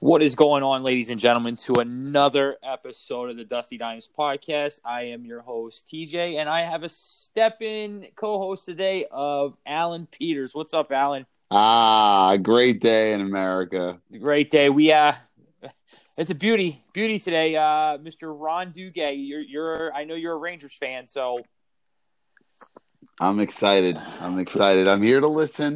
What is going on, ladies and gentlemen, to another episode of the Dusty Dimes podcast? I am your host, TJ, and I have a step in co host today of Alan Peters. What's up, Alan? Ah, great day in America. Great day. We, uh, it's a beauty, beauty today. Uh, Mr. Ron Duguay, you're, you're, I know you're a Rangers fan, so. I'm excited. I'm excited. I'm here to listen.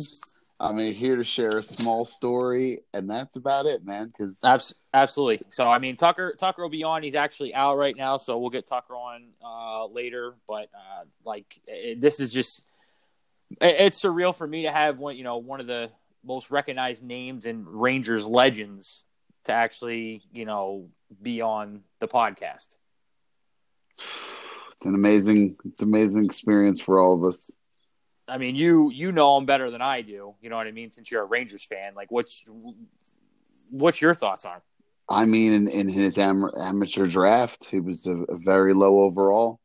I'm here to share a small story, and that's about it, man. Because Abs- absolutely. So I mean, Tucker Tucker will be on. He's actually out right now, so we'll get Tucker on uh, later. But uh, like, it, this is just it, it's surreal for me to have one, you know, one of the most recognized names in Rangers legends to actually, you know, be on the podcast. It's an amazing, it's an amazing experience for all of us. I mean, you you know him better than I do. You know what I mean? Since you're a Rangers fan, like what's what's your thoughts on? I mean, in, in his am- amateur draft, he was a, a very low overall.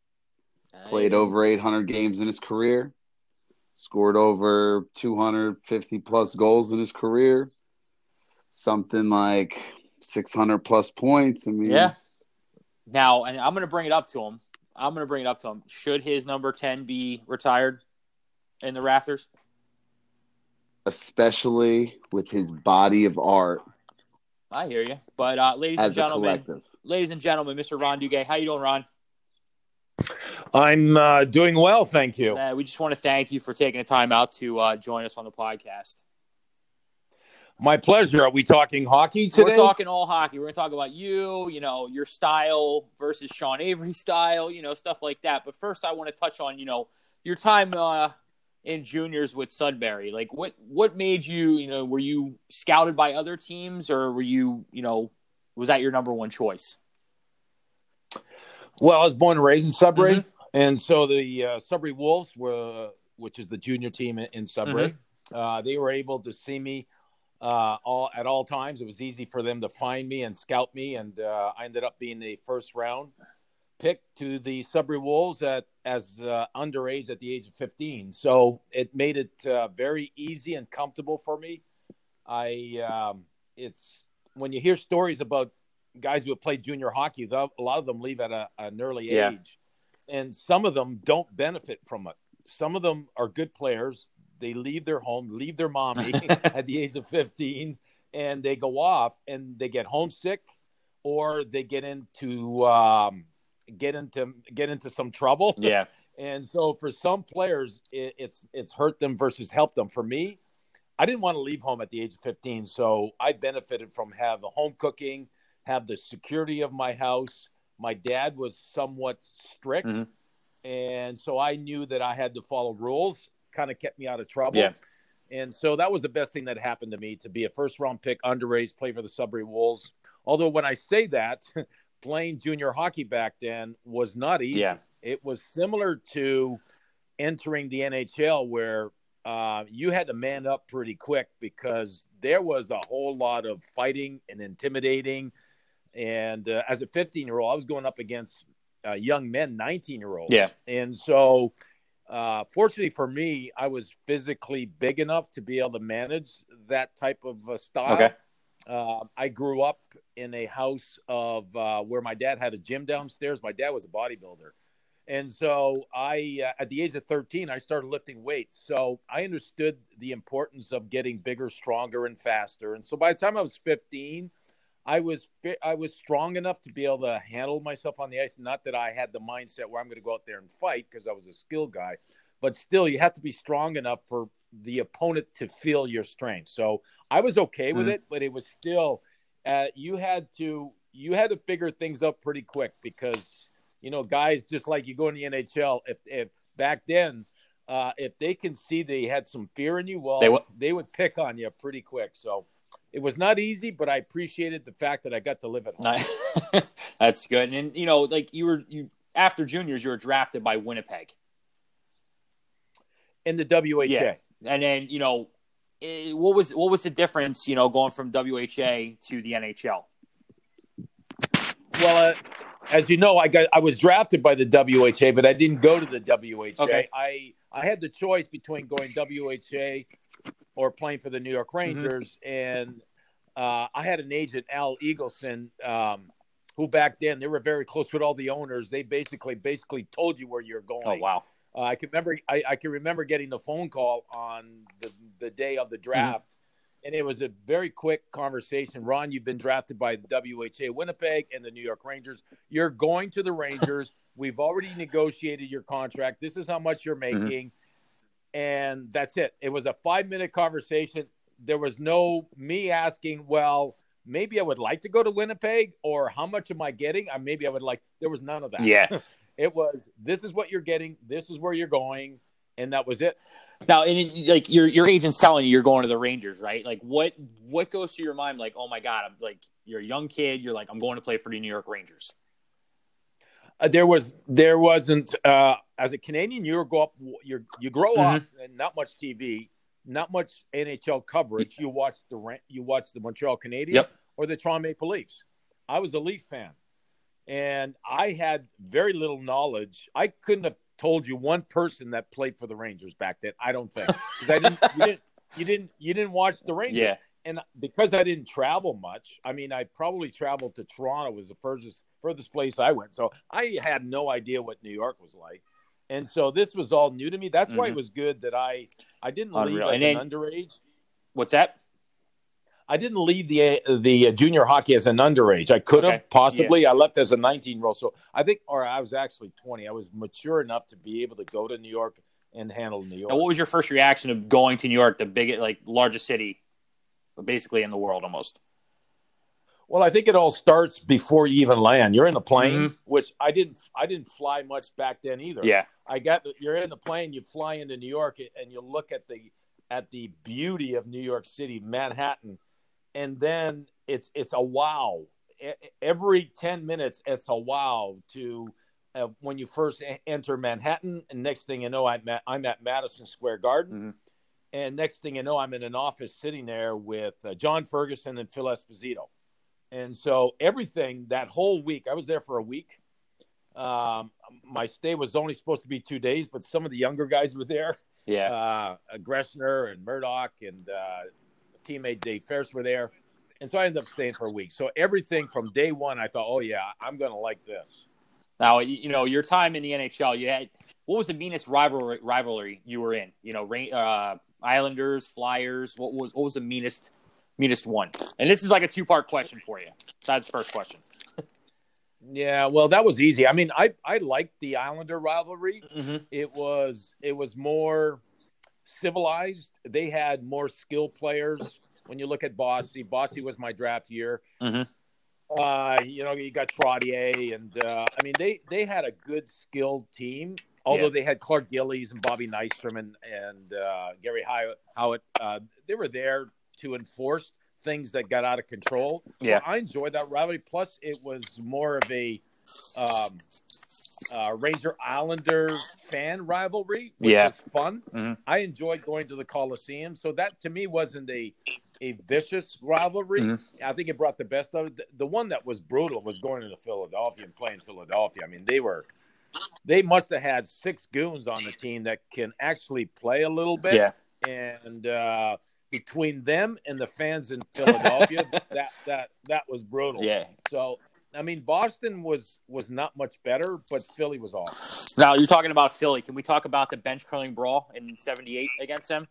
Played over 800 games in his career. Scored over 250 plus goals in his career. Something like 600 plus points. I mean, Yeah. Now, and I'm going to bring it up to him. I'm going to bring it up to him. Should his number 10 be retired in the rafters? especially with his body of art I hear you. But uh, ladies and gentlemen, ladies and gentlemen, Mr. Ron Duguay, how you doing, Ron? I'm uh, doing well, thank you. Uh, we just want to thank you for taking the time out to uh, join us on the podcast. My pleasure. Are we talking hockey today? We're talking all hockey. We're going to talk about you, you know, your style versus Sean Avery's style, you know, stuff like that. But first, I want to touch on, you know, your time uh, in juniors with Sudbury. Like, what what made you, you know, were you scouted by other teams, or were you, you know, was that your number one choice? Well, I was born and raised in Sudbury, Mhm. and so the uh, Sudbury Wolves were, which is the junior team in, in Sudbury. Uh, they were able to see me uh, all at all times. It was easy for them to find me and scout me, and uh, I ended up being the first round pick to the Sudbury Wolves at as uh, underage at the age of 15. So it made it uh, very easy and comfortable for me. I um, it's when you hear stories about guys who have played junior hockey, the- a lot of them leave at a, an early Yeah. age, and some of them don't benefit from it. Some of them are good players. They leave their home, leave their mommy at the age of 15, and they go off and they get homesick, or they get into um, get into get into some trouble. Yeah. And so for some players, it, it's it's hurt them versus helped them. For me, I didn't want to leave home at the age of 15, so I benefited from have the home cooking, have the security of my house. My dad was somewhat strict, Mhm. and so I knew that I had to follow rules. Kind of kept me out of trouble. Yeah. And so that was the best thing that happened to me to be a first round pick, underage, play for the Sudbury Wolves. Although when I say that, playing junior hockey back then was not easy. Yeah. It was similar to entering the NHL where uh, you had to man up pretty quick because there was a whole lot of fighting and intimidating. And uh, as a 15 year old, I was going up against uh, young men, 19 year olds. Yeah. And so, uh, fortunately for me, I was physically big enough to be able to manage that type of uh, style. Okay. Uh, I grew up in a house of uh, where my dad had a gym downstairs. My dad was a bodybuilder. And so I, uh, at the age of 13, I started lifting weights. So I understood the importance of getting bigger, stronger, and faster. And so by the time I was 15, I was I was strong enough to be able to handle myself on the ice. Not that I had the mindset where I'm going to go out there and fight because I was a skill guy, but still, you have to be strong enough for the opponent to feel your strength. So I was okay with Mhm. it, but it was still uh, you had to you had to figure things up pretty quick because you know guys just like you go in the NHL. If if back then. Uh, if they can see they had some fear in you, well, They they, would- pick on you pretty quick. So it was not easy, but I appreciated the fact that I got to live at home. That's good. And you know, like you were you after juniors, you were drafted by Winnipeg. In the WHA. Yeah. And then, you know, eh, what was what was the difference, you know, going from WHA to the NHL? Well, uh, as you know, I got I was drafted by the WHA, but I didn't go to the WHA. Okay. I I had the choice between going WHA or playing for the New York Rangers, and uh, I had an agent, Al Eagleson, um, who back then they were very close with all the owners. They basically basically told you where you're going. Oh wow! Uh, I can remember I, I, can remember getting the phone call on the, the day of the draft, mm-hmm. and it was a very quick conversation. Ron, you've been drafted by WHA Winnipeg and the New York Rangers. You're going to the Rangers. We've already negotiated your contract. This is how much you're mm-hmm. making. Mm-hmm. And that's it. It was a five minute conversation. There was no me asking, well, maybe I would like to go to Winnipeg or how much am I getting? Uh, maybe I would like, there was none of that. Yeah. it was, this is what you're getting. This is where you're going. And that was it. Now, and like your your agent's telling you you're going to the Rangers, right? Like, what what goes through your mind? Like, oh my god, I'm like you're a young kid. You're like, I'm going to play for the New York Rangers. Uh, there was there wasn't uh, as a Canadian you grow up you you grow mm-hmm. up and not much TV, not much NHL coverage. You watch the you watch the Montreal Canadiens yep. or the Toronto Maple Leafs. I was a Leaf fan, and I had very little knowledge. I couldn't have told you one person that played for the Rangers back then. I don't think because I didn't you didn't you didn't you didn't watch the Rangers. Yeah. And because I didn't travel much, I mean, I probably traveled to Toronto was the furthest furthest place I went. So I had no idea what New York was like. And so this was all new to me. That's mm-hmm. why it mm-hmm. was good that I I didn't Unreal. leave as then, an underage. What's that? I didn't leave the the junior hockey as an underage. I could have okay. possibly. Yeah. I left as a 19 year old. So I think, or I was actually 20. I was mature enough to be able to go to New York and handle New York. And what was your first reaction of going to New York, the biggest, like largest city, basically in the world almost? Well, I think it all starts before you even land. You're in the plane, mm-hmm. which I didn't. I didn't fly much back then either. Yeah, I got. You're in the plane. You fly into New York, and you look at the at the beauty of New York City, Manhattan, and then it's it's a wow. Every ten minutes, it's a wow to uh, when you first enter Manhattan, and next thing you know, I'm at, I'm at Madison Square Garden. Mm-hmm. And next thing you know, I'm in an office sitting there with uh, John Ferguson and Phil Esposito and so everything that whole week, I was there for a week. Um, my stay was only supposed to be two days, but some of the younger guys were there. Yeah. Uh, Greschner and Murdoch and uh, teammate Dave Farrish were there. And so I ended up staying for a week. So everything from day one, I thought, oh, yeah, I'm going to like this. Now, you know, your time in the NHL, you had what was the meanest rivalry rivalry you were in? You know, uh, Islanders, Flyers. What was what was the meanest meanest one? And this is like a two part question for you. That's the first question. yeah, well, that was easy. I mean, I I liked the Islander rivalry. Mm-hmm. It was it was more civilized. They had more skilled players. When you look at Bossy, Bossy was my draft year. Mm-hmm. Uh, you know, you got Trottier, and uh, I mean, they they had a good skilled team. Although yeah. they had Clark Gillies and Bobby Nystrom and and uh, Garry Howatt, uh, they were there to enforce things that got out of control. So yeah, I enjoyed that rivalry. Plus, it was more of a um, uh, Ranger Islander fan rivalry, which yeah. was fun. Mm-hmm. I enjoyed going to the Coliseum, so that to me wasn't a a vicious rivalry. Mm-hmm. I think it brought the best of it. The, the one that was brutal was going to Philadelphia and playing Philadelphia. I mean, they were they must have had six goons on the team that can actually play a little bit. Yeah. And uh, between them and the fans in Philadelphia, that that that was brutal. Yeah. So I mean, Boston was was not much better, but Philly was off. Now you're talking about Philly. Can we talk about the bench clearing brawl in '78 against them?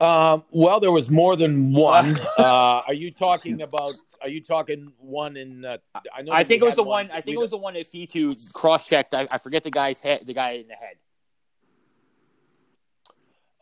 Um, well, there was more than one. uh, are you talking about? Are you talking one in? Uh, I know. I think it was the one. one I think it was the one that Fitu cross checked. I, I, forget the guy's head. The guy in the head.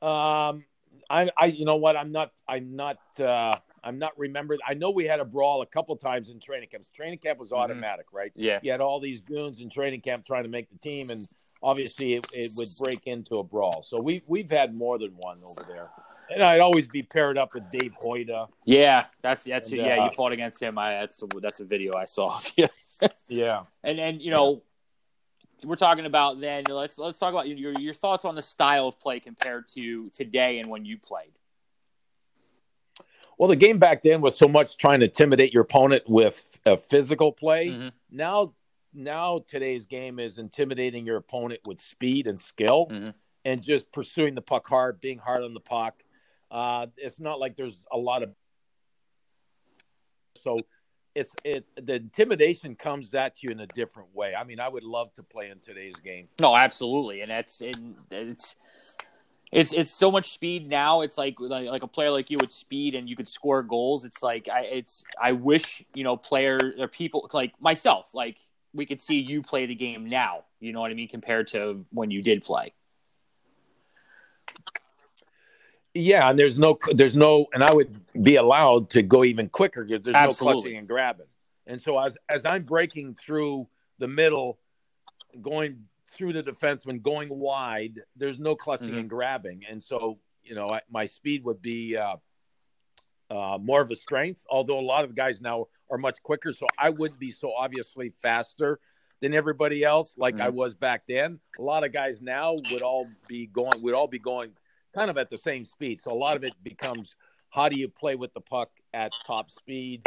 Um, I, I, you know what? I'm not, I'm not, uh, I'm not remembered. I know we had a brawl a couple times in training camps. Training camp was mm-hmm. automatic, mm-hmm. right? Yeah. You had all these goons in training camp trying to make the team, and obviously it, it would break into a brawl. So we we've had more than one over there. And I'd always be paired up with Dave Hoyda. Yeah, that's that's and, yeah. Uh, you fought against him. I that's a, that's a video I saw. yeah, and and you know we're talking about then let's let's talk about your your thoughts on the style of play compared to today and when you played. Well, the game back then was so much trying to intimidate your opponent with a physical play. Mm-hmm. Now, now today's game is intimidating your opponent with speed and skill, mm-hmm. and just pursuing the puck hard, being hard on the puck. Uh, it's not like there's a lot of so it's it the intimidation comes at you in a different way. I mean, I would love to play in today's game. No, absolutely, and that's it, it's it's it's so much speed now. It's like, like like a player like you with speed and you could score goals. It's like I it's I wish you know player or people like myself like we could see you play the game now. You know what I mean compared to when you did play. Yeah, and there's no, there's no, and I would be allowed to go even quicker because there's Absolutely. no clutching and grabbing. And so as as I'm breaking through the middle, going through the defenseman, going wide, there's no clutching mm-hmm. and grabbing, and so you know I, my speed would be uh, uh, more of a strength. Although a lot of guys now are much quicker, so I wouldn't be so obviously faster than everybody else, like mm-hmm. I was back then. A lot of guys now would all be going, would all be going kind of at the same speed. So a lot of it becomes how do you play with the puck at top speed?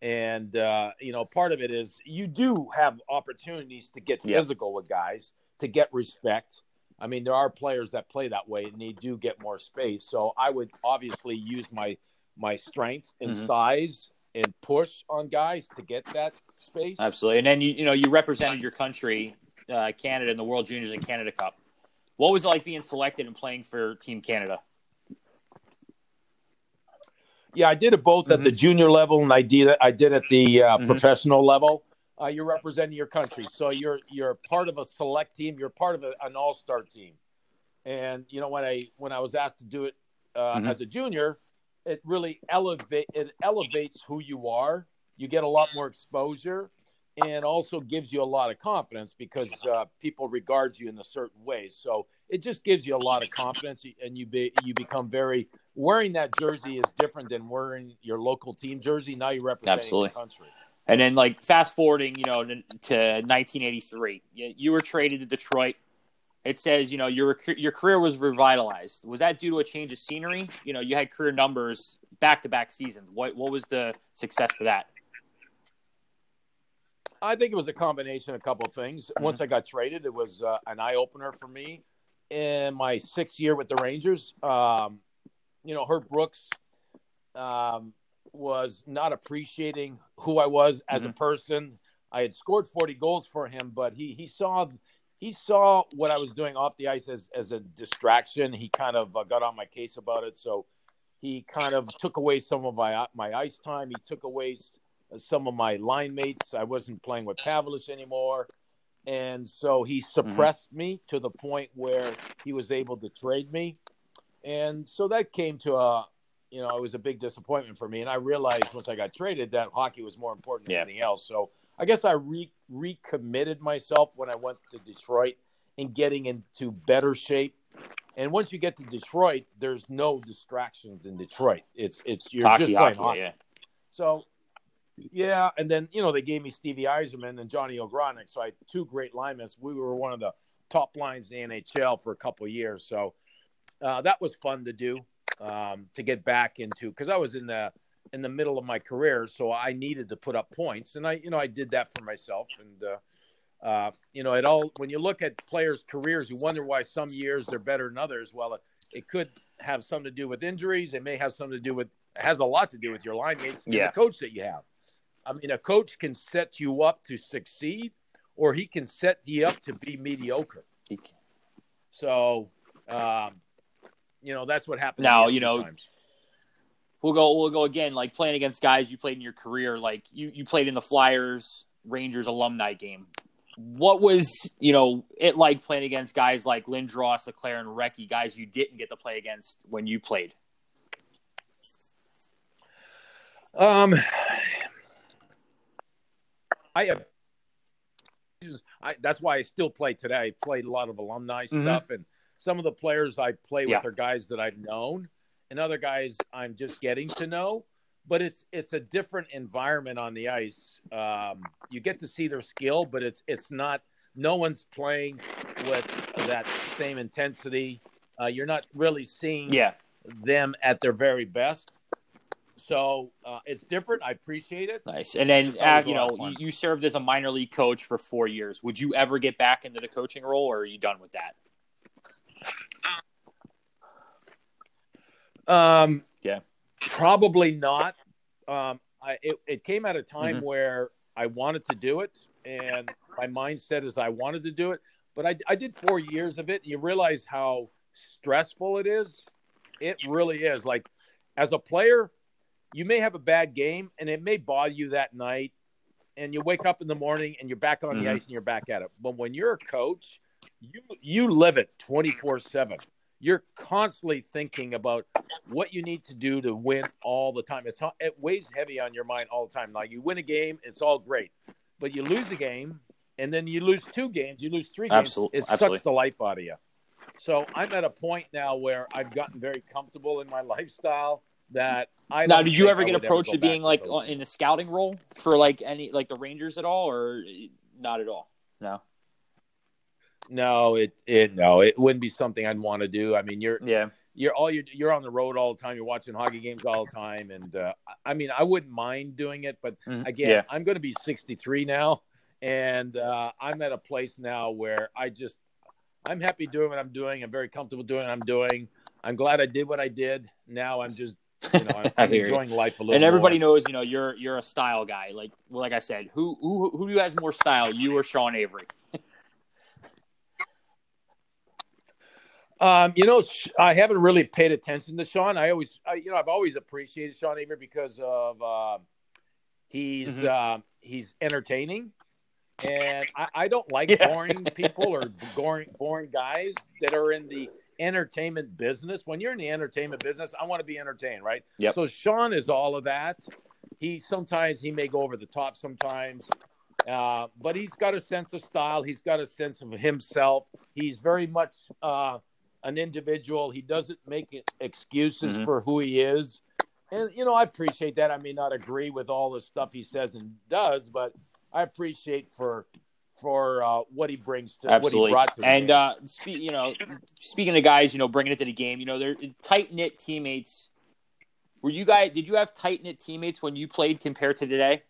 And uh, you know, part of it is you do have opportunities to get physical yep. with guys to get respect. I mean, there are players that play that way and they do get more space. So I would obviously use my my strength and mm-hmm. size and push on guys to get that space. Absolutely. And then you you know you represented your country, uh, Canada, in the World Juniors and Canada Cup. What was it like being selected and playing for Team Canada? Yeah, I did it both mm-hmm. at the mm-hmm. junior level and I did it. I did at the uh, mm-hmm. professional level. Uh, you're representing your country, so you're you're part of a select team. You're part of a, an all star team. And you know when I when I was asked to do it uh, mm-hmm. as a junior, it really elevate it elevates who you are. You get a lot more exposure, and also gives you a lot of confidence because uh, people regard you in a certain way. So it just gives you a lot of confidence, and you be, you become very wearing that jersey is different than wearing your local team jersey. Now you're representing Absolutely. the country. And then, like fast forwarding, you know, to 1983, you, were traded to Detroit. It says, you know, your your career was revitalized. Was that due to a change of scenery? You know, you had career numbers back to back seasons. What what was the success to that? I think it was a combination of a couple of things. Mm-hmm. Once I got traded, it was uh, an eye opener for me. In my sixth year with the Rangers, um, you know, Herb Brooks um, was not appreciating who I was as mm-hmm. a person. I had scored 40 goals for him, but he he saw he saw what I was doing off the ice as as a distraction. He kind of uh, got on my case about it, so he kind of took away some of my my ice time. He took away some of my line mates. I wasn't playing with Pavelich anymore. And so he mm-hmm. suppressed mm-hmm. me to the point where he was able to trade me. And so that came to a, you know, it was a big disappointment for me. And I realized once I got traded that hockey was more important than yeah. anything else. So I guess I re- recommitted myself when I went to Detroit and getting into better shape. And once you get to Detroit, there's no distractions in Detroit. It's it's you're hockey, just playing hockey. hockey. Yeah. So yeah, and then you know they gave me Stevie Yzerman and Johnny Ogrodnick, so I had two great linemen. We were one of the top lines in the NHL for a couple years, so uh, that was fun to do um, to get back into because I was in the in the middle of my career, so I needed to put up points, and I you know I did that for myself, and uh, uh, you know it all when you look at players' careers, you wonder why some years they're better than others. Well, it, it could have something to do with injuries. It may have something to do with has a lot to do with your line mates and yeah. the coach that you have. I mean, a coach can set you up to succeed, or he can set you up to be mediocre. So, um, you know, that's what happens. Now, you know, times. we'll go, we'll go again. Like playing against guys you played in your career, like you, you played in the Flyers Rangers alumni game. What was you know it like playing against guys like Lindros, LeClair, and Recchi, guys you didn't get to play against when you played? Um, I have. I, that's why I still play today. I played a lot of alumni mm-hmm. stuff, and some of the players I play yeah. with are guys that I've known, and other guys I'm just getting to know. But it's it's a different environment on the ice. Um, you get to see their skill, but it's it's not. No one's playing with that same intensity. Uh, you're not really seeing yeah. them at their very best. So uh, it's different. I appreciate it. Nice. And then, uh, you know, you, you served as a minor league coach for four years. Would you ever get back into the coaching role, or are you done with that? Um, Yeah. probably not. Um, I it, it came at a time Mhm. where I wanted to do it, and my mindset is I wanted to do it. But I, I did four years of it. And you realize how stressful it is. It really is. Like as a player, you may have a bad game, and it may bother you that night. And you wake up in the morning, and you're back on the Mhm. ice, and you're back at it. But when you're a coach, you you live it twenty four seven. You're constantly thinking about what you need to do to win all the time. It's it weighs heavy on your mind all the time. Like you win a game, it's all great, but you lose a game, and then you lose two games, you lose three games. Absolutely- It absolutely. sucks the life out of you. So I'm at a point now where I've gotten very comfortable in my lifestyle that I. Now, did you ever I get approached to being like in a scouting role for like any like the Rangers at all, or not at all? No. No, it it no, it wouldn't be something I'd want to do. I mean, you're Yeah. you're all you're you're on the road all the time. You're watching hockey games all the time, and uh, I mean, I wouldn't mind doing it, but Mhm. again, Yeah. I'm going to be 63 now, and uh, I'm at a place now where I just I'm happy doing what I'm doing. I'm very comfortable doing what I'm doing. I'm glad I did what I did. Now I'm just you know I'm, I'm hear you. enjoying life a little. And everybody more. knows, you know, you're you're a style guy. Like like I said, who who who has more style, you or Sean Avery? Um, you know, I haven't really paid attention to Sean. I always, I, you know, I've always appreciated Sean Avery because of uh, he's Mhm. uh, he's entertaining, and I, I don't like Yeah. boring people or boring boring guys that are in the entertainment business. When you're in the entertainment business, I want to be entertained, right? Yep. So Sean is all of that. He sometimes he may go over the top sometimes. Uh, but he's got a sense of style. He's got a sense of himself. He's very much uh, an individual. He doesn't make excuses Mhm. for who he is. And, you know, I appreciate that. I may not agree with all the stuff he says and does, but I appreciate for for uh, what he brings to what he Absolutely. brought to the And uh, spe- you know, speaking of guys, you know, bringing it to the game, you know, they're tight knit teammates. Were you guys? Did you have tight knit teammates when you played compared to today?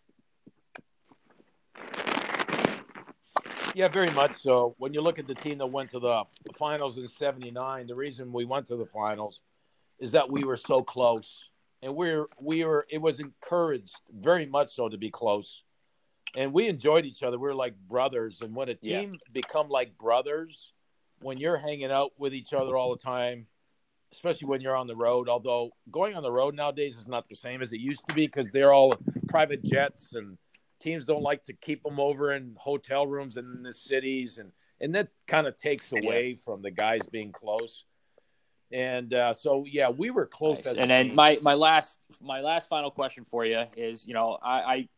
Yeah, very much so. When you look at the team that went to the finals in 79, the reason we went to the finals is that we were so close. And we're we were it was encouraged very much so to be close. And we enjoyed each other. We were like brothers. And when a Yeah. team become like brothers, when you're hanging out with each other all the time, especially when you're on the road, although going on the road nowadays is not the same as it used to be because they're all private jets and teams don't like to keep them over in hotel rooms and in the cities and and that kind of takes away from the guys being close and uh, so yeah we were close Nice. as And then my my last my last final question for you is, you know, I, I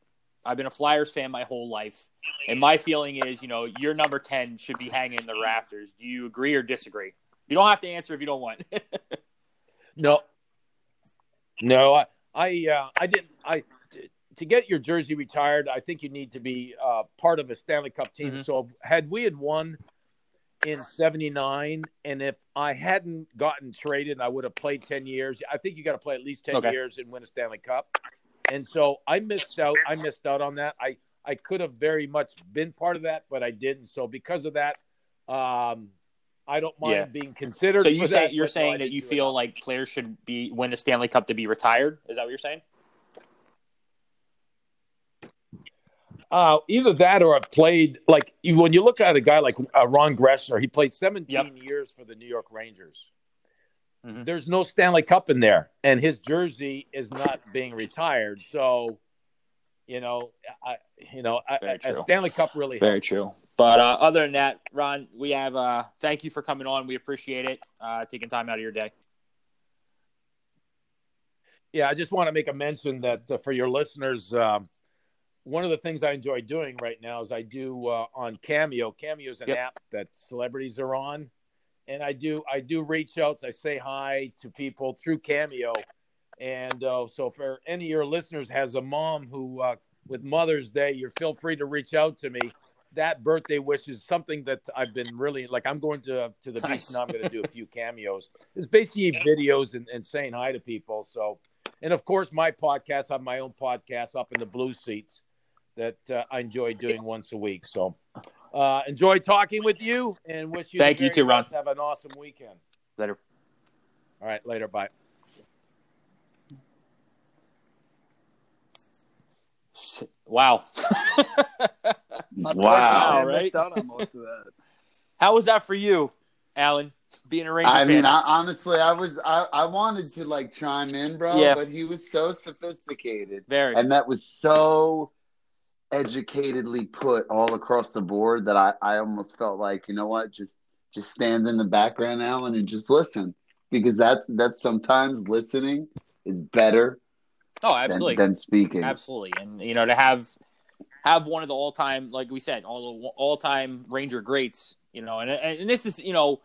I've been a Flyers fan my whole life, and my feeling is, you know, your number ten should be hanging in the rafters. Do you agree or disagree? You don't have to answer if you don't want. no no i i uh, i didn't i to get your jersey retired i think you need to be uh, part of a stanley cup team Mhm. so had we had won in 79 and if i hadn't gotten traded i would have played 10 years i think you got to play at least 10 Okay. years and win a stanley cup and so i missed out i missed out on that i i could have very much been part of that but i didn't so because of that um i don't mind Yeah. being considered so you for say that, you're no, saying that you feel like players should be win a Stanley Cup to be retired? Is that what you're saying? Uh, either that or I've played like when you look at a guy like uh, Ron Greschner, he played 17 Yep. years for the New York Rangers. Mhm. There's no Stanley Cup in there, and his jersey is not being retired. So, you know, I, you know, I, Very a. Stanley Cup really Very helps. true. But uh, other than that, Ron, we have uh, thank you for coming on. We appreciate it. Uh, taking time out of your day. Yeah, I just want to make a mention that uh, for your listeners, um, one of the things I enjoy doing right now is I do uh, on Cameo. Cameo is an Yep. app that celebrities are on, and I do I do reach outs. I say hi to people through Cameo, and uh, so for any of your listeners has a mom who uh, with Mother's Day, you feel free to reach out to me. That birthday wish is something that I've been really like. I'm going to to the Nice. beach now. I'm going to do a few cameos. It's basically videos and, and saying hi to people. So and of course, my podcast, I have my own podcast up in the blue seats that uh, I enjoy doing once a week. So uh, enjoy talking with you and wish you thank you too, Ron. Have an awesome weekend. Later. All right, later. Bye. Wow. wow. Right? How was that for you, Alan? Being a Ranger. I fan? mean, I, honestly, I was I, I wanted to like chime in, bro, yeah. but he was so sophisticated. Very. And that was so educatedly put all across the board that I, I almost felt like you know what, just just stand in the background, Alan, and just listen because that's that's sometimes listening is better oh, absolutely. than speaking. Absolutely, and you know to have have one of the all time, like we said, all the all time Ranger greats. You know, and and this is you know,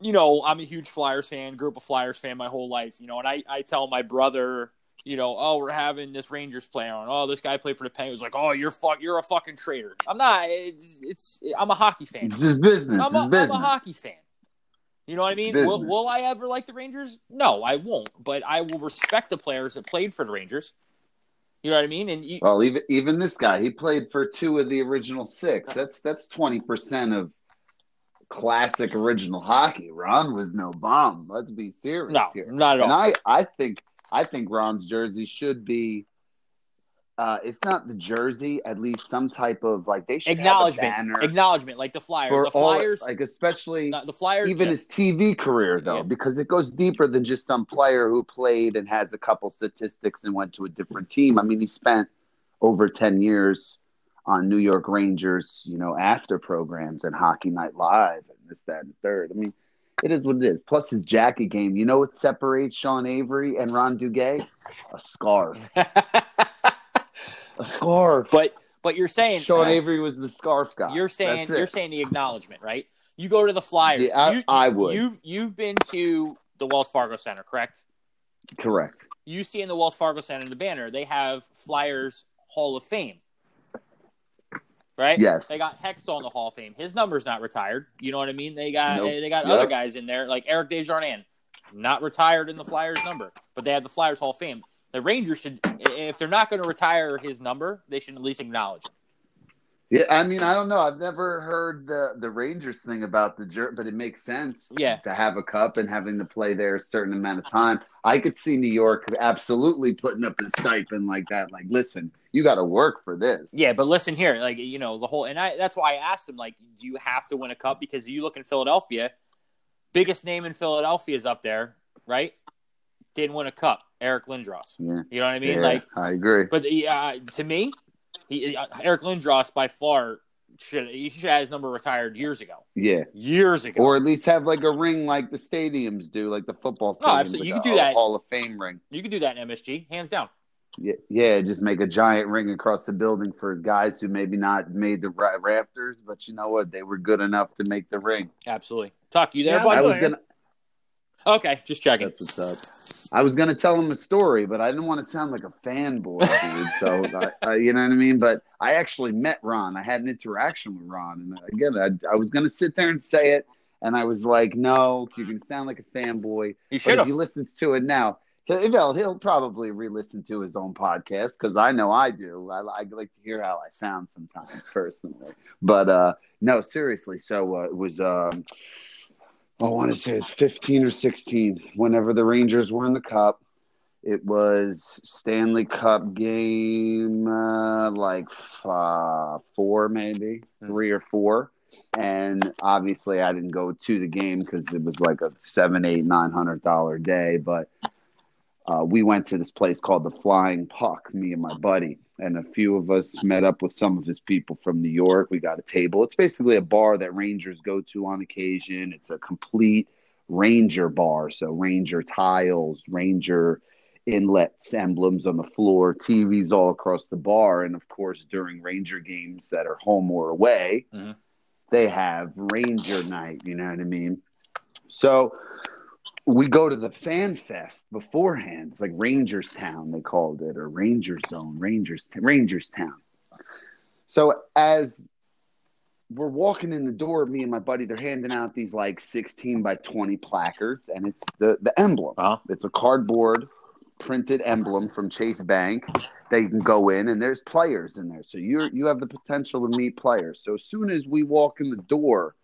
you know, I'm a huge Flyers fan, grew up a Flyers fan my whole life. You know, and I I tell my brother. You know, oh, we're having this Rangers player on. Oh, this guy played for the Penguins. Like, oh, you're fuck, you're a fucking traitor. I'm not. It's, it's I'm a hockey fan. It's just business. I'm a, it's I'm a hockey fan. You know what I mean? Will, will I ever like the Rangers? No, I won't. But I will respect the players that played for the Rangers. You know what I mean? And you, Well, even even this guy, he played for two of the original six. That's that's twenty percent of classic original hockey. Ron was no bomb. Let's be serious no, here. not at all. And. I I think I think Ron's jersey should be, uh, if not the jersey, at least some type of like they should Acknowledgement, have a banner acknowledgement, like the Flyers. The all, Flyers, like especially not- the Flyers, even yeah. his TV career though, Yeah. because it goes deeper than just some player who played and has a couple statistics and went to a different team. I mean, he spent over ten years on New York Rangers, you know, after programs and Hockey Night Live and this, that, and the third. I mean, it is what it is. Plus his jacket game. You know what separates Sean Avery and Ron Duguay? A scarf. A scarf. but but you're saying Sean uh, Avery was the scarf guy. You're saying you're saying the acknowledgement, right? You go to the Flyers. Yeah, I- you, I would. You've you've been to the Wells Fargo Center, correct? correct. You see in the Wells Fargo Center the banner, they have Flyers Hall of Fame. Right? Yes. They got Hextall in the Hall of Fame. His number's not retired. You know what I mean? They got Nope. they got Yep. other guys in there, like Eric Desjardins, not retired in the Flyers number, but they have the Flyers Hall of Fame. The Rangers should, if they're not going to retire his number, they should at least acknowledge it. Yeah, I mean, I don't know. I've never heard the the Rangers thing about the jerk, but it makes sense. Yeah. to have a cup and having to play there a certain amount of time. I could see New York absolutely putting up a stipend like that. Like, listen, you got to work for this. Yeah, but listen here, like you know the whole, and I that's why I asked him, like, do you have to win a cup? Because you look in Philadelphia, biggest name in Philadelphia is up there, right? Didn't win a cup, Eric Lindros. yeah, You know what I mean? Yeah, Like, I agree. but uh, to me, he, uh, Eric Lindros by far should he should have his number retired years ago, Yeah, years ago. or at least have like a ring like the stadiums do, like the football stadiums. No, absolutely. like You could do that. Hall of Fame ring. you could do that in MSG, hands down. Yeah, yeah, just make a giant ring across the building for guys who maybe not made the ra- rafters, but you know what? They were good enough to make the ring. Absolutely. Tuck, you there, Yeah, bud? I was gonna. Okay, just checking. That's what's up. I was gonna tell him a story, but I didn't want to sound like a fanboy, dude. So I, I, you know what I mean. But I actually met Ron. I had an interaction with Ron, and again, I, I was gonna sit there and say it, and I was like, "No, you can sound like a fanboy." But should if have. he listens to it now, he'll he'll, probably re-listen to his own podcast because I know I do. I, I like to hear how I sound sometimes personally. But uh, no, seriously. So uh, it was. Um, I want to say it's 15 or 16. Whenever the Rangers were in the Cup, it was Stanley Cup game uh, like uh, four, maybe three or four. And obviously, I didn't go to the game because it was like a seven, eight, nine hundred dollar day. But uh, we went to this place called the Flying Puck. Me and my buddy, and a few of us met up with some of his people from New York. We got a table. It's basically a bar that Rangers go to on occasion. It's a complete Ranger bar, so Ranger tiles, Ranger inlets, emblems on the floor, TVs all across the bar, and of course during Ranger games that are home or away, Mhm. they have Ranger night. You know what I mean? So we go to the fan fest beforehand. It's like Rangers Town, they called it, or Rangers Zone, Rangers Rangers Town. So as we're walking in the door, me and my buddy, they're handing out these like 16 by 20 placards, and it's the, the emblem. Uh-huh. It's a cardboard printed emblem from Chase Bank. They can go in, and there's players in there. So you you have the potential to meet players. So as soon as we walk in the door,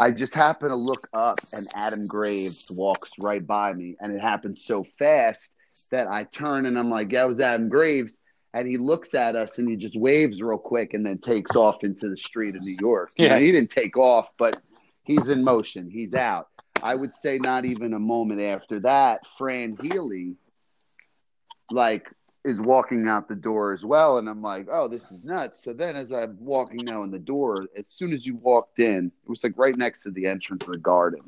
I just happen to look up, and Adam Graves walks right by me, and it happens so fast that I turn and I'm like, "Yeah, it was Adam Graves." and he looks at us and he just waves real quick and then takes off into the street of New York. You Yeah. know, he didn't take off, but he's in motion. He's out. I would say not even a moment after that, Fran Healy, like, is walking out the door as well. And I'm like, oh, this is nuts. So then as I'm walking now in the door, as soon as you walked in, it was like right next to the entrance of the garden.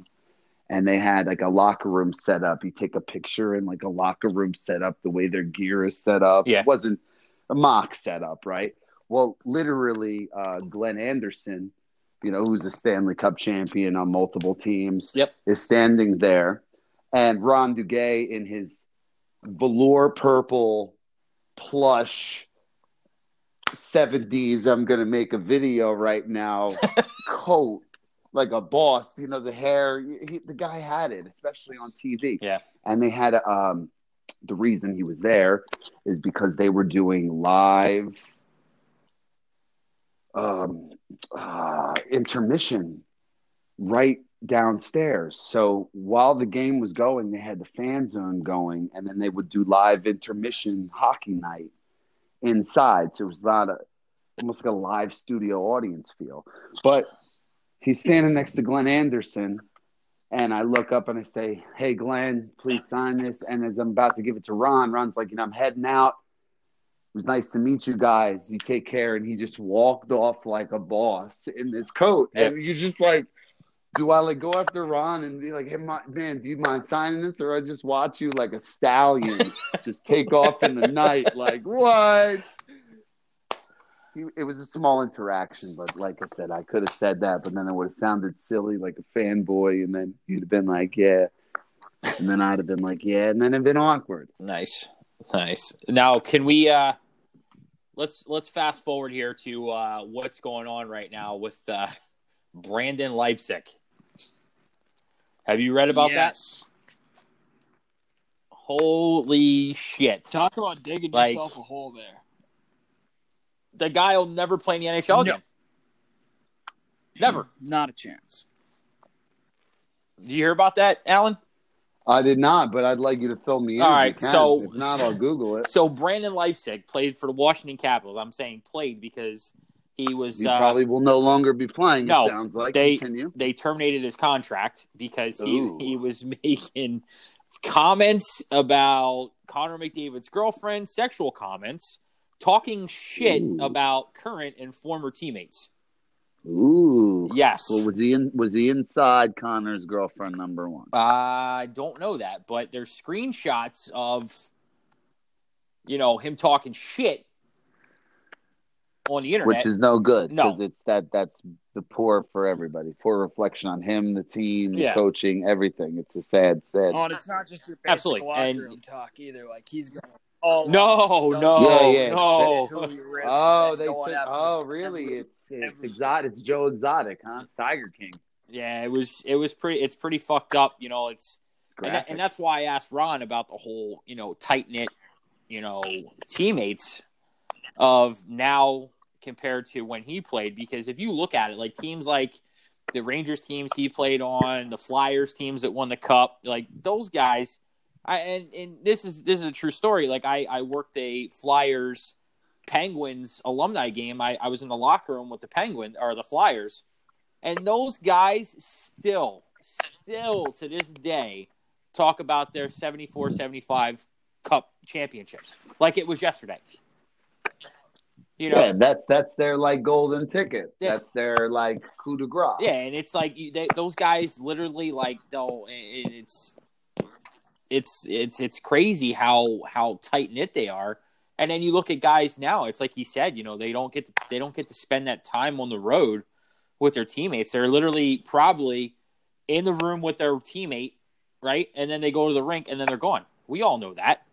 And they had like a locker room set up. You take a picture in like a locker room set up, the way their gear is set up. Yeah. It wasn't a mock setup, right? Well, literally, uh, Glenn Anderson, you know, who's a Stanley Cup champion on multiple teams, Yep. is standing there. And Ron Duguay in his velour purple plush 70s, I'm to make a video right now coat, like a boss. You know, the hair, he, the guy had it, especially on TV. Yeah. And they had, um, the reason he was there is because they were doing live um, uh, intermission right downstairs. So while the game was going, they had the fan zone going, and then they would do live intermission hockey night inside. So it was not a almost like a live studio audience feel. But he's standing next to Glenn Anderson, and I look up and I say, "Hey, Glenn, please sign this." And as I'm about to give it to Ron, Ron's like, "You know, I'm heading out." It was nice to meet you guys. You take care. And he just walked off like a boss in this coat. And you're just like, do I like go after Ron and be like, hey, my, man, do you mind signing this? Or I just watch you like a stallion just take off in the night? Like, what? It was a small interaction, but like I said, I could have said that, but then it would have sounded silly like a fanboy. And then you'd have been like, yeah. And then I'd have been like, yeah. And then it'd been awkward. Nice, nice. Now, can we? uh Let's let's fast forward here to uh what's going on right now with uh Brendan Leipsic. Have you read about that? yes. Holy shit! Talk about digging Like- yourself a hole there. The guy will never play in the NHL No. again. Never. Not a chance. Did you hear about that, Alan? I did not, but I'd like you to fill me in. All if you can. so- if not, I'll Google it. So Brendan Leipsic played for the Washington Capitals. I'm saying played because he was You uh, probably will no longer be playing. no, it sounds like. they- Continue. they terminated his contract because he Ooh. he was making comments about Connor McDavid's girlfriend, sexual comments, talking shit Ooh. about current and former teammates. Ooh. Yes. Well, was he in? Was he inside Connor's girlfriend number one? I don't know that, but there's screenshots of you know him talking shit on the internet. Which is no good No. because it's that that's the poor for everybody. Poor reflection on him, the team, the Yeah. coaching, everything. It's a sad, sad. Oh, and it's not just your basic Absolutely, locker and- room talk either. Like he's going. Oh no, no, Yeah, yeah. no. Who he rips Oh, they going took. Oh, really? every- It's it's every- exotic. It's Joe Exotic, huh? It's Tiger King. Yeah, it was it was pretty it's pretty fucked up, you know, it's and, that, and that's why I asked Ron about the whole, you know, tight knit, you know, teammates of now compared to when he played. Because if you look at it, like teams like the Rangers teams he played on, the Flyers teams that won the cup, like those guys. I and, and this is this is a true story. Like I I worked a Flyers Penguins alumni game. I, I was in the locker room with the Penguin or the Flyers, and those guys still, still to this day, talk about their 74 75 cup championships like it was yesterday. You know, yeah, that's that's their like golden ticket. Yeah. That's their like coup de grace. Yeah, and it's like you, they, those guys literally like they'll it, it's it's it's it's crazy how how tight knit they are. And then you look at guys now, it's like he said, you know, they don't get to, they don't get to spend that time on the road with their teammates. They're literally probably in the room with their teammate, right? And then they go to the rink and then they're gone. We all know that.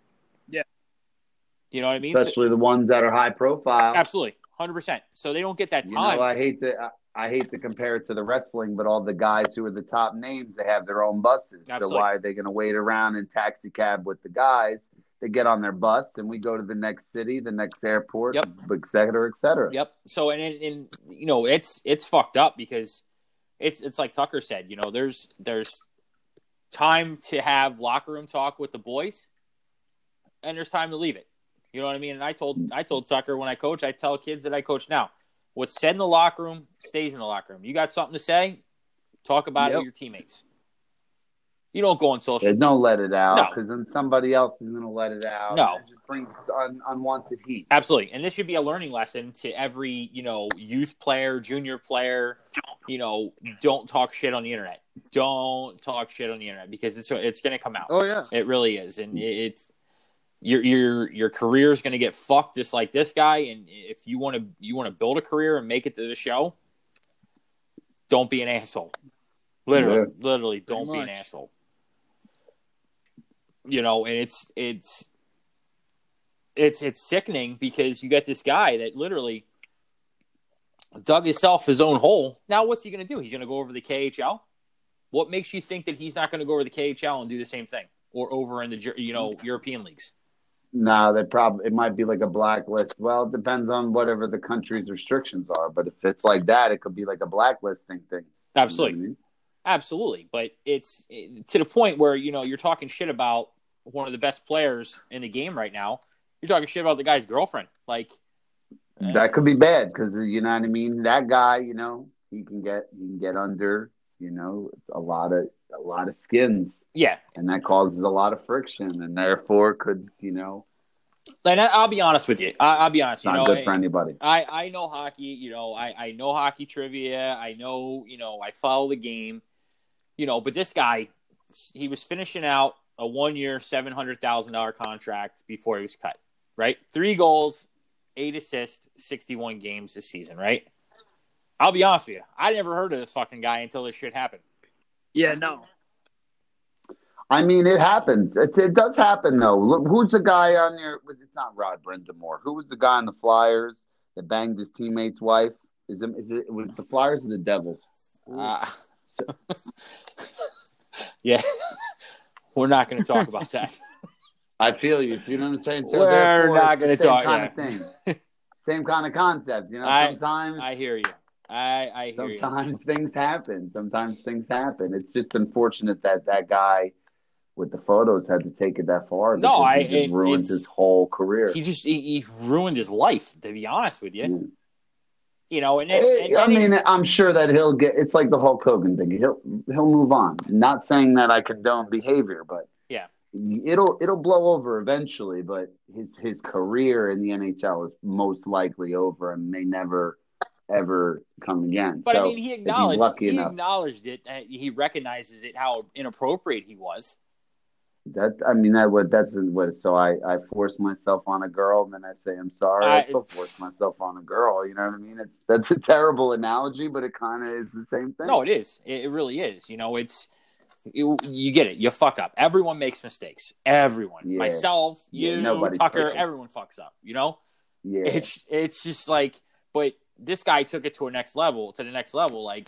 You know what I mean? So- especially the ones that are high profile. absolutely. 100%. So they don't get that time. You know, I hate to I, I hate to compare it to the wrestling, but all the guys who are the top names, they have their own buses. Absolutely. So why are they going to wait around in taxi cab with the guys? They get on their bus and we go to the next city, the next airport, Yep. et cetera, et cetera. Yep. So and, and and you know it's it's fucked up because it's it's like Tucker said. You know, there's there's time to have locker room talk with the boys, and there's time to leave it. You know what I mean? And I told I told Tucker when I coach, I tell kids that I coach now, what's said in the locker room stays in the locker room. You got something to say, talk about it with your teammates. You don't go on social. Yeah, don't let it out No. because then somebody else is going to let it out. No. it just brings un- unwanted heat. Absolutely. And this should be a learning lesson to every, you know, youth player, junior player, you know, don't talk shit on the internet. Don't talk shit on the internet because it's it's going to come out. Oh yeah. It really is. And it's your your your career is going to get fucked just like this guy and if you want to you want to build a career and make it to the show, don't be an asshole. Literally, literally don't be an asshole. You know, and it's it's it's it's sickening because you got this guy that literally dug himself his own hole. Now, what's he going to do? He's going to go over the KHL. What makes you think that he's not going to go over the KHL and do the same thing, or over in the you know European leagues? No, they probably it might be like a blacklist. Well, it depends on whatever the country's restrictions are. But if it's like that, it could be like a blacklisting thing. You know Absolutely, I mean? absolutely. But it's to the point where you know you're talking shit about one of the best players in the game right now. You're talking shit about the guy's girlfriend. Like That could be bad because you know what I mean. That guy, you know, he can get he can get under, you know, a lot of a lot of skins, yeah, and that causes a lot of friction, and therefore could you know and I, I'll be honest with you. I, I'll be honest. it's You not know, good for anybody. I, I know hockey, you know, I, I know hockey trivia. I know, you know, I follow the game, you know, but this guy, he was finishing out a one year, $700,000 contract before he was cut, right? Three goals, eight assists, 61 games this season, right? I'll be honest with you. I never heard of this fucking guy until this shit happened. Yeah. No. I mean, it happens. It, it does happen though. Look, who's the guy on your? It's not Rod Brind'Amour. Who was the guy on the Flyers that banged his teammate's wife? Is it? Is it? Was the Flyers or the Devils? Uh, yeah. We're not going to talk about that. I feel you. You know what I'm saying? So We're not gonna the same talk- Kind of thing. Same kind of concept. You know, I- sometimes I hear you. I, I hear you. sometimes things happen. Sometimes things happen. It's just unfortunate that that guy with the photos had to take it that far. No, I- it just it- ruined his whole career. He just he, he ruined his life, to be honest with you. Yeah. You know, and, and, Eh, and I mean, I'm sure that he'll get. It's like the Hulk Hogan thing. He'll he'll move on. Not saying that I condone behavior, but Yeah. it'll it'll blow over eventually. But his his career in the NHL is most likely over and may never ever come again. But so I mean, he acknowledged he enough. acknowledged it. uh, He recognizes it how inappropriate he was. That I mean that what that's what. So I I force myself on a girl and then I say I'm sorry. I, I- still force myself on a girl. You know what I mean? It's that's a terrible analogy, but it kind of is the same thing. No, it is. It, it really is. You know, it's you, you get it. You fuck up. Everyone makes mistakes. Everyone, Yeah. myself, you, nobody's Tucker, everyone fucks up. You know, yeah. it's it's just like, but this guy took it to a next level, to the next level. Like,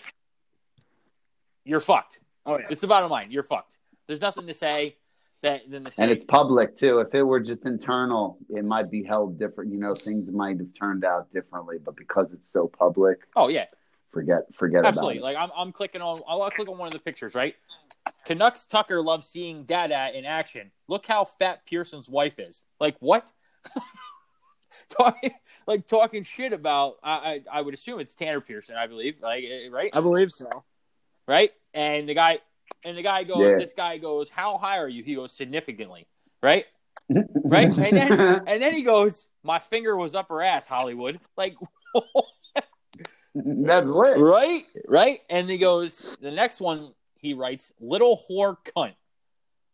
you're fucked. Oh yeah. It's the bottom line. You're fucked. There's nothing to say that than to say. And it's public too. If it were just internal, it might be held different. You know, things might have turned out differently. But because it's so public, oh yeah, forget forget Absolutely. about it. Like I'm, I'm clicking on. I'll click on one of the pictures. Right. Canucks Tucker loves seeing Dada in action. Look how fat Pearson's wife is. Like what? like talking shit about. I, I I would assume it's Tanner Pearson. I believe. Like eh, right, I believe so. right. And the guy and the guy goes. Yeah. This guy goes. How high are you? He goes significantly. Right. Right. And then and then he goes. My finger was up her ass, Hollywood. Like. That's lit. Right, right. And he goes, the next one he writes, little whore cunt.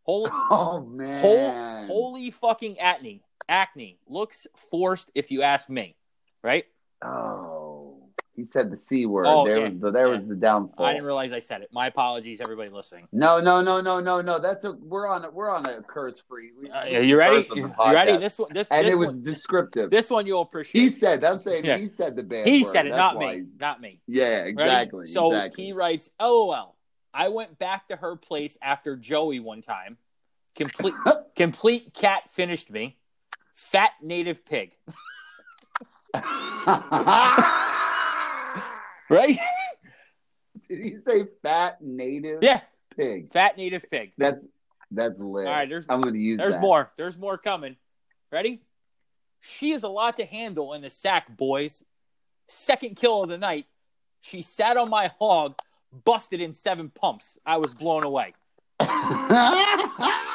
Holy, Oh man. holy fucking acne. Acne looks forced if you ask me. Right? Oh, he said the c word. Oh, there yeah, was the there yeah. was the downfall. I didn't realize I said it. My apologies, everybody listening. no, no, no, no, no, no. That's a we're on a we're on a curse free. Uh, you ready? You ready? This one, this, and this it was one, descriptive. this one you'll appreciate. he said. I'm saying Yeah. he said the bad. He word. said it, That's not me, not me. Yeah, Ready? exactly. So exactly. he writes, "LOL. I went back to her place after Joey one time. Complete, complete cat finished me. Fat native pig. Right? Did he say fat native yeah, pig? fat native pig. That's that's lit. All right, there's I'm going to use there's that. more. There's more coming. Ready? She is a lot to handle in the sack, boys. Second kill of the night. She sat on my hog, busted in seven pumps. I was blown away.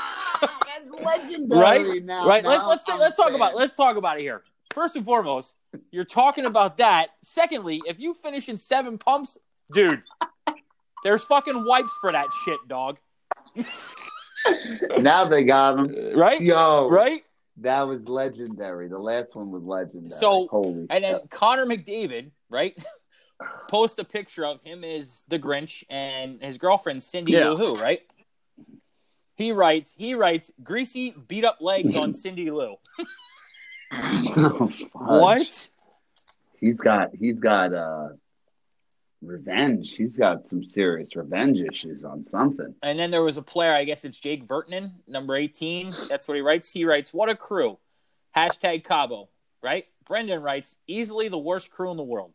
Legendary. Right? Now, right? now let's let's I'm let's talk about let's talk about it here. First and foremost, you're talking about that. Secondly, if you finish in seven pumps, dude, there's fucking wipes for that shit, dog. Now they got him. Uh, right? Yo, Right? That was legendary. The last one was legendary. So, holy. And then. Connor McDavid, right? Post a picture of him as the Grinch and his girlfriend Cindy Yeah. Lou Who, right? He writes, he writes, greasy beat up legs on Cindy Lou. Oh. What? He's got. He's got. uh Revenge. He's got some serious revenge issues on something. And then there was a player, I guess it's Jake Virtanen, number 18. That's what he writes. He writes, What a crew. Hashtag Cabo, right? Brendan writes, Easily the worst crew in the world,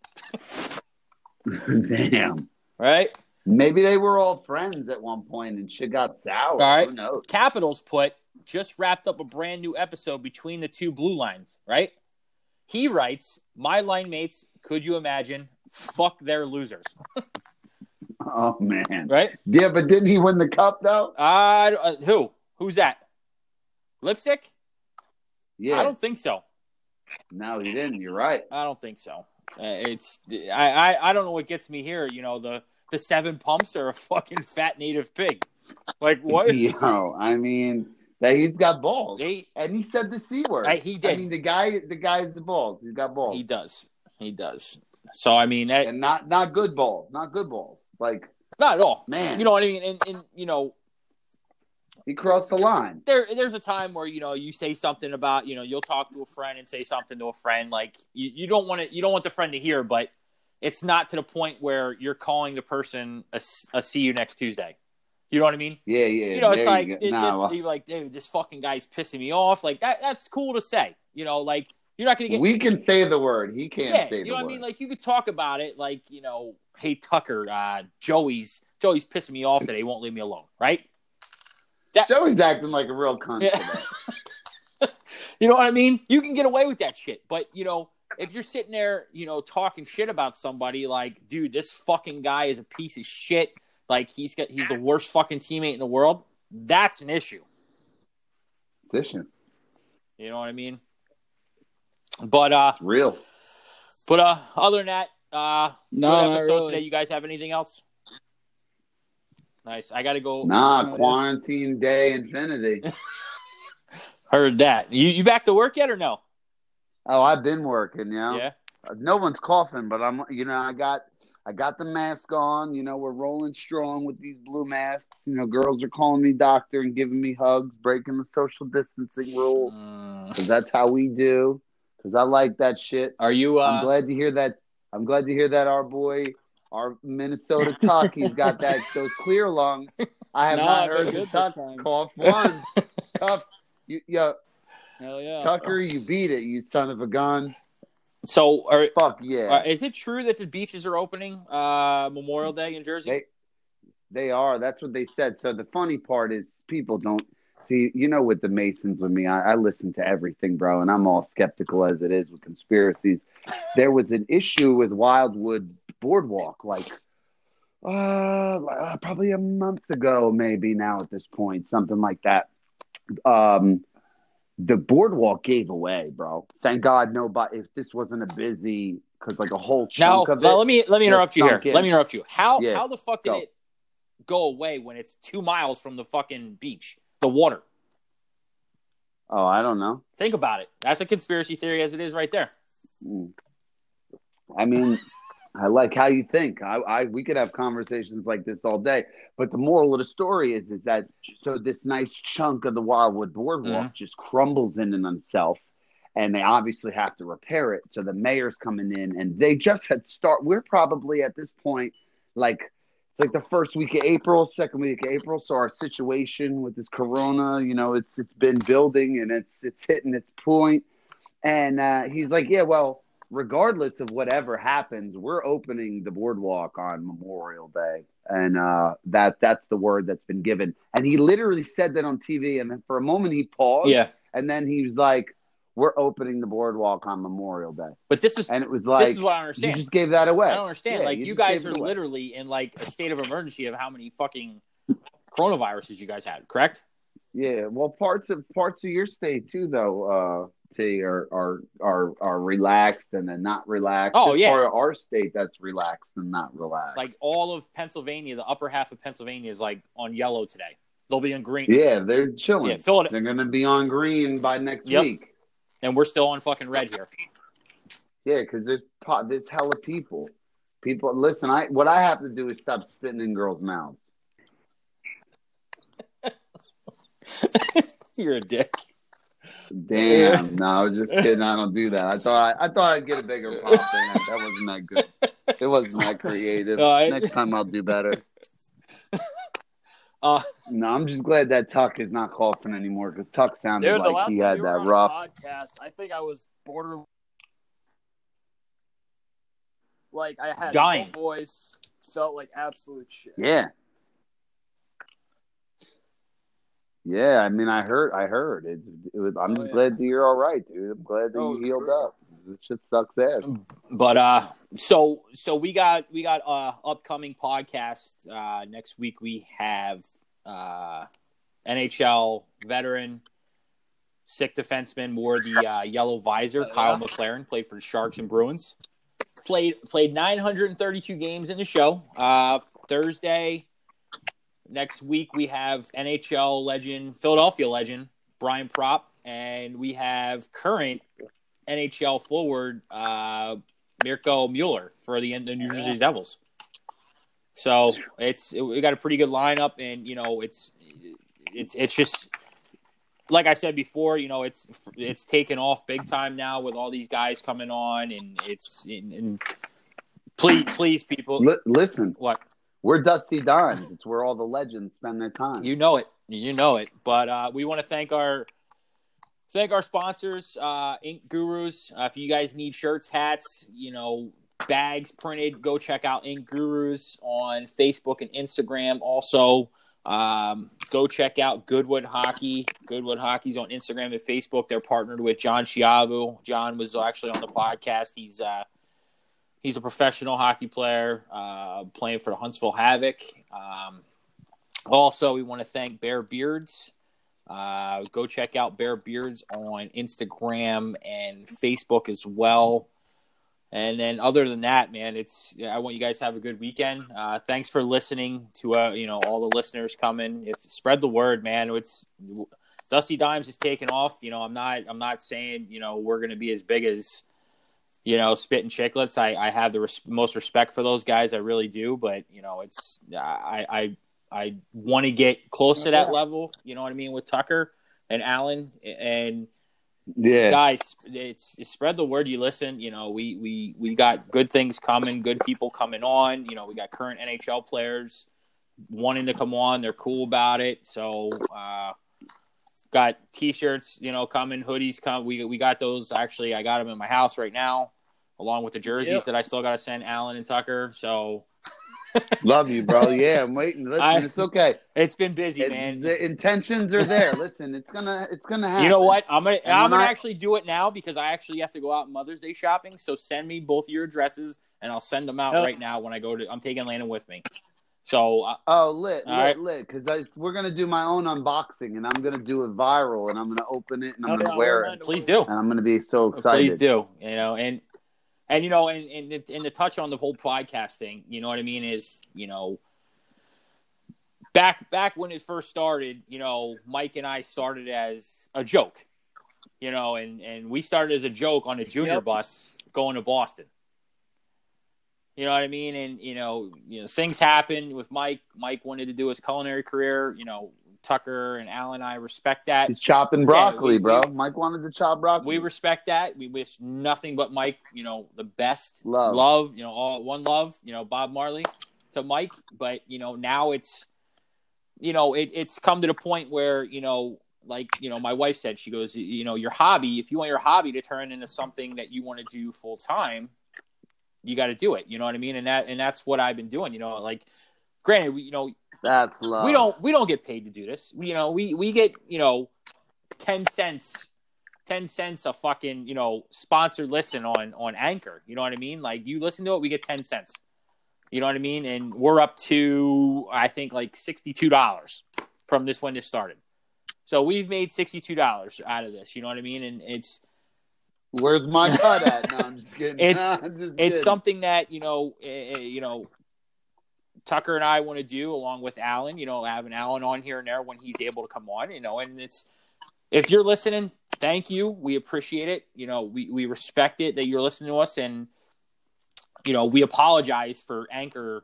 Damn. right? Maybe they were all friends at one point and shit got sour. All right. Who knows? Capitals put, Just wrapped up a brand new episode between the two blue lines, right? He writes, My line mates, could you imagine? Fuck their losers, Oh man. right? Yeah, but didn't he win the cup though? Uh, uh, who? Who's that? Lipstick? Yeah. I don't think so. No, he didn't. You're right. I don't think so. Uh, it's I, I I don't know what gets me here. You know the the seven pumps are a fucking fat native pig. Like what? Yo, I mean, that he's got balls, and he said the c word. Right, he did. I mean, the guy, the guy's the balls. He's got balls, he does he does. So I mean that, and not not good balls, not good balls. Like not at all. man, You know what I mean? And, and you know he crossed the line. there there's a time where you know you say something about you know you'll talk to a friend and say something to a friend like you, you don't want to you don't want the friend to hear but it's not to the point where you're calling the person a, a see you next tuesday you know what i mean Yeah, yeah. you know it's like go. it, Nah, this, you're like dude this fucking guy's pissing me off like that that's cool to say you know like you're not gonna get we can say the word. He can't yeah say you know what word. i mean like you could talk about it like you know hey tucker uh joey's joey's pissing me off today he won't leave me alone right Joey's acting like a real cunt. Yeah. You know what I mean? You can get away with that shit. But, you know, if you're sitting there, you know, talking shit about somebody like, dude, this fucking guy is a piece of shit. Like he's got he's the worst fucking teammate in the world. That's an issue. Position. You know what I mean? But uh It's real. but uh other than that, uh No, good episode really. today. You guys have anything else? Nice. I gotta go Nah, quarantine day infinity. heard that. You you back to work yet or no? Oh, I've been working, you know. Yeah. No one's coughing, but I'm, you know, I got, I got the mask on. You know, we're rolling strong with these blue masks. You know, girls are calling me doctor and giving me hugs, breaking the social distancing rules. Mm. 'Cause that's how we do. Because I like that shit. Are you I'm uh glad to hear that. I'm glad to hear that our boy, our Minnesota Tuck, he's got that those clear lungs. I have No, not heard the Tuck cough once. Tough, you, yo, Hell yeah. Tucker, you beat it, you son of a gun. so are, Fuck yeah. uh, is it true that the beaches are opening uh Memorial Day in Jersey? They they are. That's what they said. So the funny part is people don't see. You know, with the Masons, with me, I, I listen to everything, bro, and I'm all skeptical as it is with conspiracies. There was an issue with Wildwood Boardwalk, like uh, uh, probably a month ago, maybe now at this point, something like that. Um, the boardwalk gave away, bro. Thank God nobody. If this wasn't a busy, because like a whole Now, chunk of now it. let me let me interrupt you here. in. Let me interrupt you. How Yeah, how the fuck did go. it go away when it's two miles from the fucking beach, the water? oh, I don't know. Think about it. That's a conspiracy theory as it is right there. Mm. I mean, I like how you think. I, I we could have conversations like this all day. But the moral of the story is is that so this nice chunk of the Wildwood Boardwalk just crumbles in on itself, and they obviously have to repair it. So the mayor's coming in, and they just had start. We're probably at this point like. It's like the first week of April, second week of April. So our situation with this corona, you know, it's it's been building and it's it's hitting its point. And uh, he's like, yeah, well, regardless of whatever happens, we're opening the boardwalk on Memorial Day, and uh, that that's the word that's been given. And he literally said that on TV, and then for a moment he paused, Yeah. and then he was like, we're opening the boardwalk on Memorial Day, But this is and it was like this is what I don't you just gave that away. I don't understand. Yeah, like you, just guys are literally in like a state of emergency of how many fucking coronaviruses you guys had, correct? Yeah, well, parts of parts of your state too, though, uh, T are are are are relaxed and then not relaxed. Oh, yeah. our state that's relaxed and not relaxed. Like all of Pennsylvania, the upper half of Pennsylvania is like on yellow today. They'll be on green. yeah, they're chilling. Yeah, Philadelphia- They're gonna be on green by next Yep. week. And we're still on fucking red here. Yeah, because there's po- there's hella people. People, listen. I what I have to do is stop spitting in girls' mouths. You're a dick. Damn, no, I was just kidding. I don't do that. I thought I, thought I'd get a bigger pop than that. That wasn't that good. It wasn't that creative. No, I- Next time I'll do better. Uh, No, I'm just glad that Tuck is not coughing anymore because Tuck sounded Dude, like he had you that rough. podcast. I think I was border. Like I had Dying. no voice, felt like absolute shit. Yeah. Yeah, I mean, I heard, I heard. It, it was, I'm Oh, just yeah. glad that you're all right, dude. I'm glad that Oh, you healed great. up. This shit sucks ass. but uh so so we got we got uh upcoming podcast uh next week we have uh nhl veteran sick defenseman wore the uh, yellow visor kyle yeah. mclaren played for the sharks and bruins played played 932 games in the show uh thursday next week we have nhl legend philadelphia legend brian propp and we have current NHL forward uh, Mirco Mueller for the, the New Jersey Devils. So it's we got a pretty good lineup, and you know it's it's it's just like I said before, you know it's it's taken off big time now with all these guys coming on, and it's and, and please please people. Li- listen, what we're Dusty Dimes. It's where all the legends spend their time. You know it. You know it. But uh, we want to thank our thank our sponsors, uh, Ink Gurus. Uh, if you guys need shirts, hats, you know, bags printed, go check out Ink Gurus on Facebook and Instagram. Also, um, go check out Goodwood Hockey. Goodwood Hockey's on Instagram and Facebook. They're partnered with John Chiavu. John was actually on the podcast. He's uh, he's a professional hockey player, uh, playing for the Huntsville Havoc. Um, also, we want to thank Bear Beards. Uh, go check out Bear Beards on Instagram and Facebook as well. And then, other than that, man, it's I want you guys to have a good weekend. Uh, thanks for listening to uh, you know all the listeners coming. If spread the word, man. It's Dusty Dimes is taking off. You know, I'm not I'm not saying you know we're going to be as big as you know Spittin' Chiclets. I I have the res- most respect for those guys. I really do. But you know, it's I I I want to get close to that level. You know what I mean with Tucker and Allen and yeah. guys. It's, it's spread the word. You listen. You know we we we got good things coming. Good people coming on. You know we got current NHL players wanting to come on. They're cool about it. So. uh Got t-shirts, you know, coming, hoodies come. We we got those. Actually, I got them in my house right now, along with the jerseys Yep. that I still got to send Allen and Tucker. So Love you, bro. Yeah, I'm waiting. Listen, I- it's okay. it's been busy, It- man. the intentions are there. Listen, it's gonna, it's gonna happen. You know what? I'm gonna And I'm when gonna I- actually do it now because I actually have to go out Mother's Day shopping. So send me both your addresses and I'll send them out Oh. right now when I go to. I'm taking Landon with me. So uh, Oh, lit, lit, right. lit. Because we're gonna do my own unboxing, and I'm gonna do it viral, and I'm gonna open it, and I'm Oh, gonna yeah, wear I'll it, please do, and I'm gonna be so excited. please do. You know, and and you know, and and and to touch on the whole podcast thing, you know what I mean? Is you know. Back back when it first started, you know, Mike and I started as a joke, you know, and and we started as a joke on a junior Yep. bus going to Boston. You know what I mean? And you know, you know, things happen with Mike. Mike wanted to do his culinary career. You know, Tucker and Alan, I respect that. He's chopping broccoli, we- bro. we- Mike wanted to chop broccoli. We respect that. We wish nothing but Mike. You know, the best Love. love. You know, all one love. You know, Bob Marley to Mike. But you know, now it's, you know, it, it's come to the point where you know, like you know, my wife said, she goes, you know, your hobby. If you want your hobby to turn into something that you want to do full time, you got to do it. You know what I mean? And that and that's what I've been doing. You know, like, granted, we, you know, That's love. we don't we don't get paid to do this. You know, we we get you know ten cents ten cents a fucking you know sponsored listen on on Anchor. You know what I mean? Like you listen to it, we get ten cents. You know what I mean? And we're up to I think like sixty two dollars from this when this started. So we've made sixty two dollars out of this. You know what I mean? And it's Where's my cut at? No, I'm just kidding. It's- I'm just it's kidding. something that you know eh, you know Tucker and I want to do along with Alan. You know, having Alan on here and there when he's able to come on. You know, and it's if you're listening, thank you. We appreciate it. You know, we we respect it that you're listening to us, and you know, we apologize for Anchor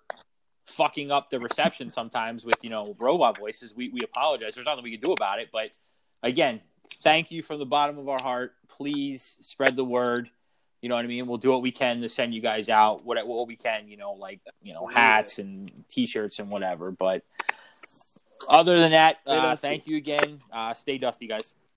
fucking up the reception sometimes with you know robot voices. We we apologize. There's nothing we can do about it, but again, thank you from the bottom of our heart. Please spread the word. You know what I mean? We'll do what we can to send you guys out what what we can. You know, like you know hats and t-shirts and whatever. But other than that, uh, thank you again. Uh, stay dusty, guys.